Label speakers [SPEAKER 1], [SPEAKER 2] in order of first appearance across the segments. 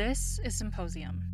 [SPEAKER 1] This is Symposium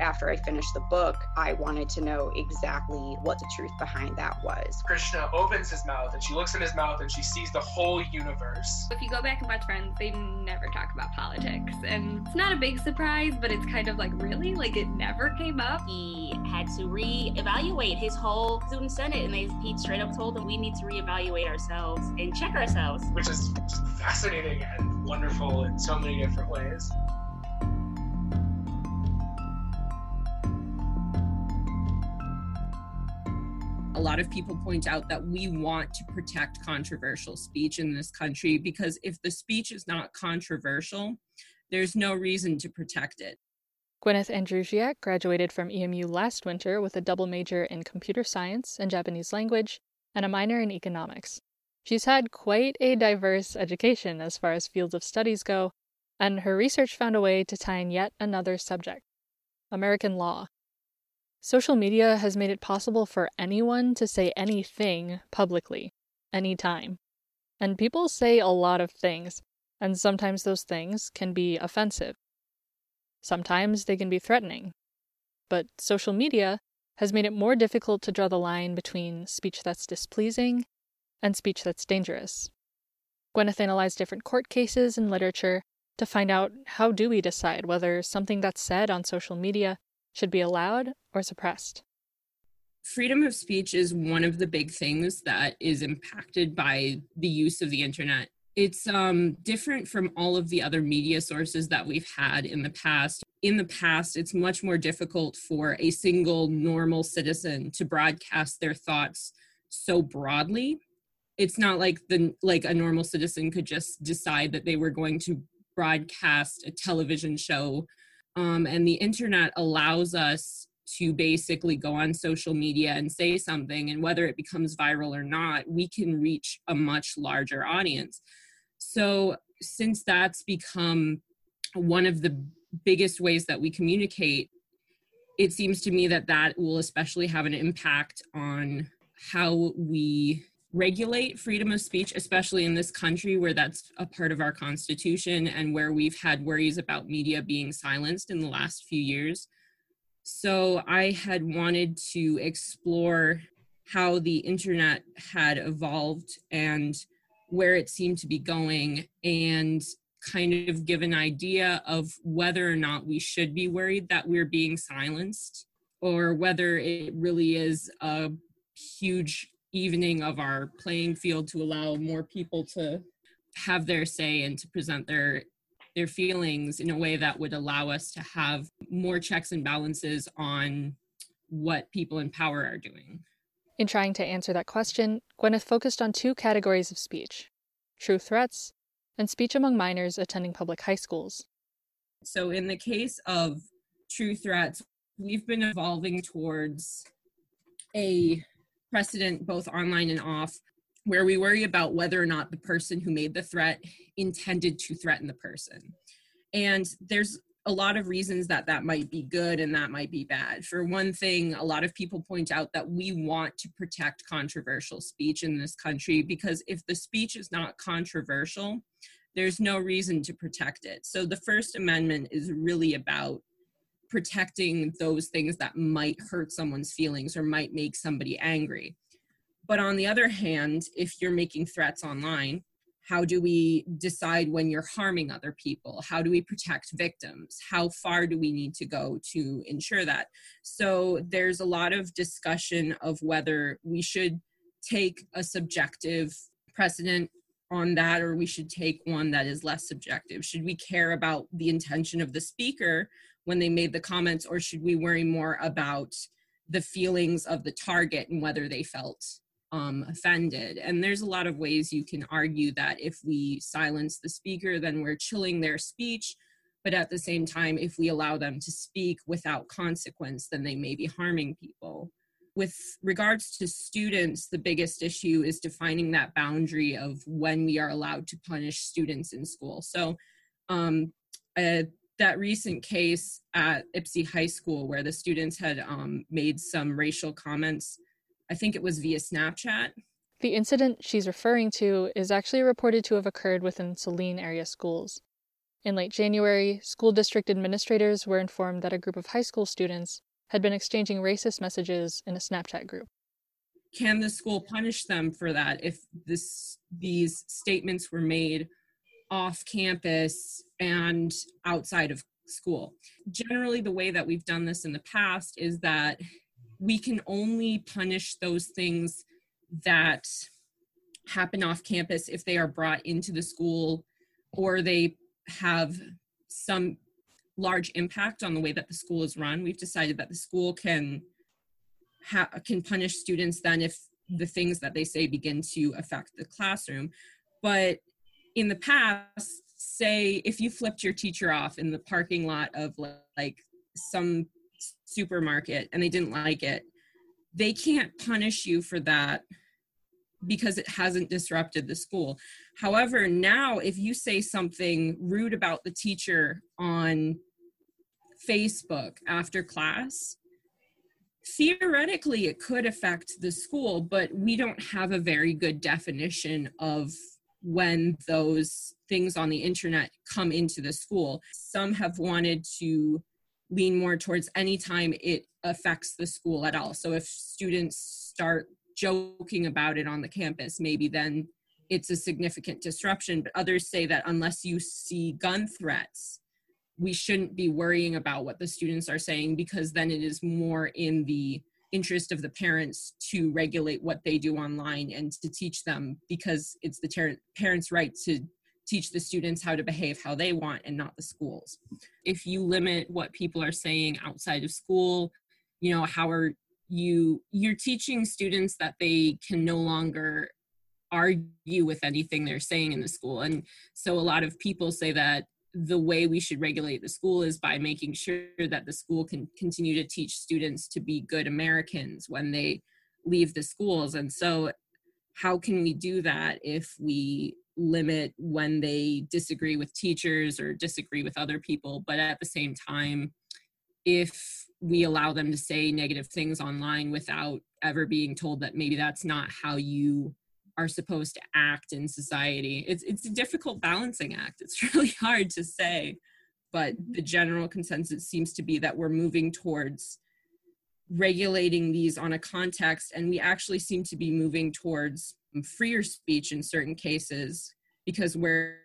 [SPEAKER 2] after I finished the book, I wanted to know exactly what the truth behind that was.
[SPEAKER 3] Krishna opens his mouth and she looks in his mouth and she sees the whole universe.
[SPEAKER 4] If you go back and watch Friends, they never talk about politics. And it's not a big surprise, but it's kind of like, really? Like it never came up?
[SPEAKER 5] He had to reevaluate his whole student senate and they he straight up told them we need to reevaluate ourselves and check ourselves.
[SPEAKER 3] Which is fascinating and wonderful in so many different ways.
[SPEAKER 6] A lot of people point out that we want to protect controversial speech in this country because if the speech is not controversial, there's no reason to protect it.
[SPEAKER 7] Gwyneth Andrusiak graduated from EMU last winter with a double major in computer science and Japanese language and a minor in economics. She's had quite a diverse education as far as fields of studies go, and her research found a way to tie in yet another subject American law. Social media has made it possible for anyone to say anything publicly, anytime. And people say a lot of things, and sometimes those things can be offensive. Sometimes they can be threatening. But social media has made it more difficult to draw the line between speech that's displeasing and speech that's dangerous. Gwyneth analyzed different court cases and literature to find out how do we decide whether something that's said on social media should be allowed or suppressed?
[SPEAKER 6] Freedom of speech is one of the big things that is impacted by the use of the internet. It's um, different from all of the other media sources that we've had in the past. In the past, it's much more difficult for a single normal citizen to broadcast their thoughts so broadly. It's not like the like a normal citizen could just decide that they were going to broadcast a television show um, and the internet allows us to basically go on social media and say something, and whether it becomes viral or not, we can reach a much larger audience. So, since that's become one of the biggest ways that we communicate, it seems to me that that will especially have an impact on how we regulate freedom of speech, especially in this country where that's a part of our constitution and where we've had worries about media being silenced in the last few years. So I had wanted to explore how the internet had evolved and where it seemed to be going and kind of give an idea of whether or not we should be worried that we're being silenced or whether it really is a huge evening of our playing field to allow more people to have their say and to present their their feelings in a way that would allow us to have more checks and balances on what people in power are doing.
[SPEAKER 7] In trying to answer that question, Gwyneth focused on two categories of speech true threats and speech among minors attending public high schools.
[SPEAKER 6] So, in the case of true threats, we've been evolving towards a precedent both online and off where we worry about whether or not the person who made the threat intended to threaten the person. And there's a lot of reasons that that might be good and that might be bad. For one thing, a lot of people point out that we want to protect controversial speech in this country because if the speech is not controversial, there's no reason to protect it. So the First Amendment is really about protecting those things that might hurt someone's feelings or might make somebody angry. But on the other hand, if you're making threats online, how do we decide when you're harming other people? How do we protect victims? How far do we need to go to ensure that? So there's a lot of discussion of whether we should take a subjective precedent on that or we should take one that is less subjective. Should we care about the intention of the speaker when they made the comments, or should we worry more about the feelings of the target and whether they felt um, offended? And there's a lot of ways you can argue that if we silence the speaker, then we're chilling their speech. But at the same time, if we allow them to speak without consequence, then they may be harming people. With regards to students, the biggest issue is defining that boundary of when we are allowed to punish students in school. So, um, uh, that recent case at Ypsi High School where the students had um, made some racial comments. I think it was via Snapchat.
[SPEAKER 7] The incident she's referring to is actually reported to have occurred within Saline area schools. In late January, school district administrators were informed that a group of high school students had been exchanging racist messages in a Snapchat group.
[SPEAKER 6] Can the school punish them for that if this these statements were made off campus and outside of school? Generally the way that we've done this in the past is that we can only punish those things that happen off campus if they are brought into the school or they have some large impact on the way that the school is run. We've decided that the school can ha- can punish students then if the things that they say begin to affect the classroom. But in the past, say if you flipped your teacher off in the parking lot of like some supermarket and they didn't like it, they can't punish you for that because it hasn't disrupted the school. However, now if you say something rude about the teacher on Facebook after class, theoretically it could affect the school, but we don't have a very good definition of when those things on the internet come into the school. Some have wanted to lean more towards any time it affects the school at all. So if students start joking about it on the campus, maybe then it's a significant disruption. But others say that unless you see gun threats, we shouldn't be worrying about what the students are saying because then it is more in the interest of the parents to regulate what they do online and to teach them because it's the ter- parents' right to teach the students how to behave how they want and not the schools. If you limit what people are saying outside of school, you know, how are you you're teaching students that they can no longer argue with anything they're saying in the school. And so a lot of people say that the way we should regulate the school is by making sure that the school can continue to teach students to be good Americans when they leave the schools. And so, how can we do that if we limit when they disagree with teachers or disagree with other people, but at the same time, if we allow them to say negative things online without ever being told that maybe that's not how you are supposed to act in society. It's it's a difficult balancing act. It's really hard to say, but mm-hmm. the general consensus seems to be that we're moving towards regulating these on a context and we actually seem to be moving towards freer speech in certain cases because we're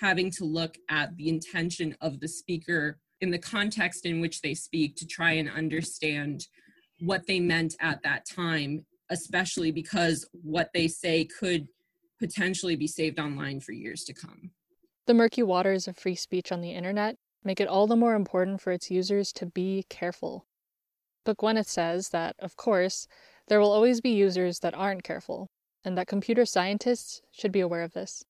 [SPEAKER 6] having to look at the intention of the speaker in the context in which they speak to try and understand what they meant at that time especially because what they say could potentially be saved online for years to come.
[SPEAKER 7] The murky waters of free speech on the internet make it all the more important for its users to be careful. But Gwyneth says that, of course, there will always be users that aren't careful, and that computer scientists should be aware of this.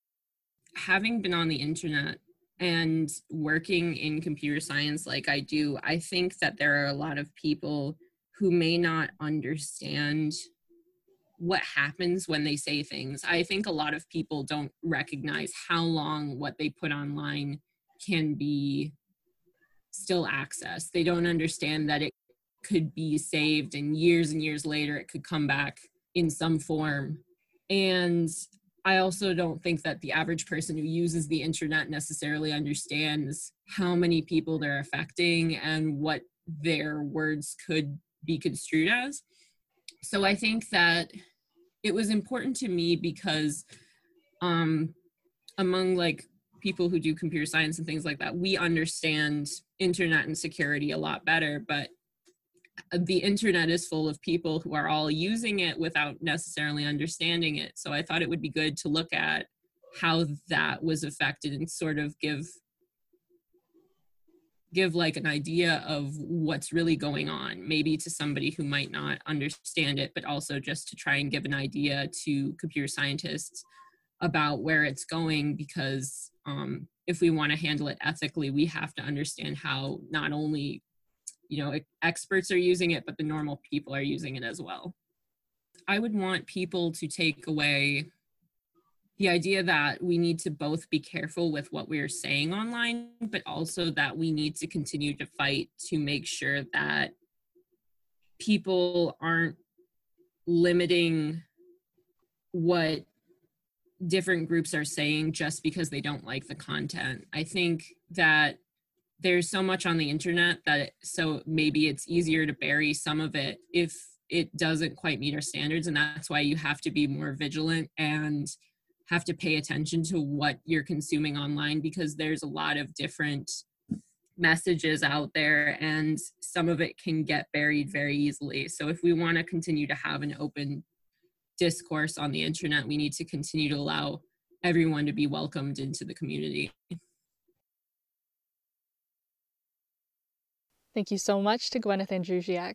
[SPEAKER 6] Having been on the internet and working in computer science like I do, I think that there are a lot of people who may not understand what happens when they say things. I think a lot of people don't recognize how long what they put online can be still accessed. They don't understand that it could be saved and years and years later it could come back in some form. And I also don't think that the average person who uses the internet necessarily understands how many people they're affecting and what their words could be construed as so I think that it was important to me because um, among like people who do computer science and things like that, we understand internet and security a lot better, but the internet is full of people who are all using it without necessarily understanding it. So I thought it would be good to look at how that was affected and sort of give give like an idea of what's really going on maybe to somebody who might not understand it but also just to try and give an idea to computer scientists about where it's going because um, if we want to handle it ethically we have to understand how not only you know experts are using it but the normal people are using it as well. I would want people to take away the idea that we need to both be careful with what we're saying online, but also that we need to continue to fight to make sure that people aren't limiting what different groups are saying just because they don't like the content. I think that there's so much on the internet that it, so maybe it's easier to bury some of it if it doesn't quite meet our standards and that's why you have to be more vigilant and have to pay attention to what you're consuming online because there's a lot of different messages out there and some of it can get buried very easily so if we want to continue to have an open discourse on the internet we need to continue to allow everyone to be welcomed into the community
[SPEAKER 7] Thank you so much to Gwyneth Andrusiak.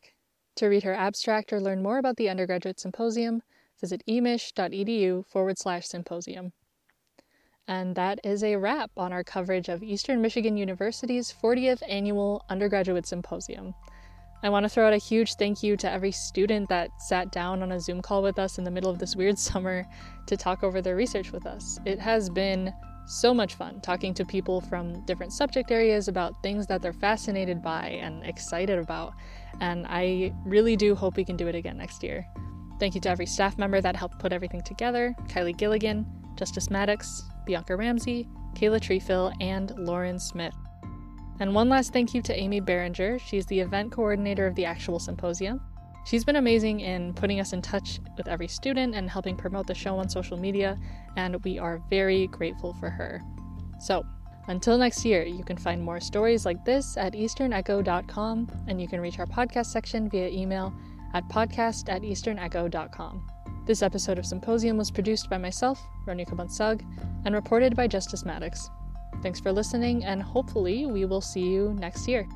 [SPEAKER 7] To read her abstract or learn more about the undergraduate symposium, visit emich.edu forward slash symposium. And that is a wrap on our coverage of Eastern Michigan University's 40th annual undergraduate symposium. I want to throw out a huge thank you to every student that sat down on a Zoom call with us in the middle of this weird summer to talk over their research with us. It has been so much fun talking to people from different subject areas about things that they're fascinated by and excited about. And I really do hope we can do it again next year. Thank you to every staff member that helped put everything together Kylie Gilligan, Justice Maddox, Bianca Ramsey, Kayla Treefill, and Lauren Smith. And one last thank you to Amy Berenger. She's the event coordinator of the actual symposium. She's been amazing in putting us in touch with every student and helping promote the show on social media, and we are very grateful for her. So, until next year, you can find more stories like this at easternecho.com, and you can reach our podcast section via email at podcast at easternecho.com. This episode of Symposium was produced by myself, Ronika Bansug, and reported by Justice Maddox. Thanks for listening, and hopefully, we will see you next year.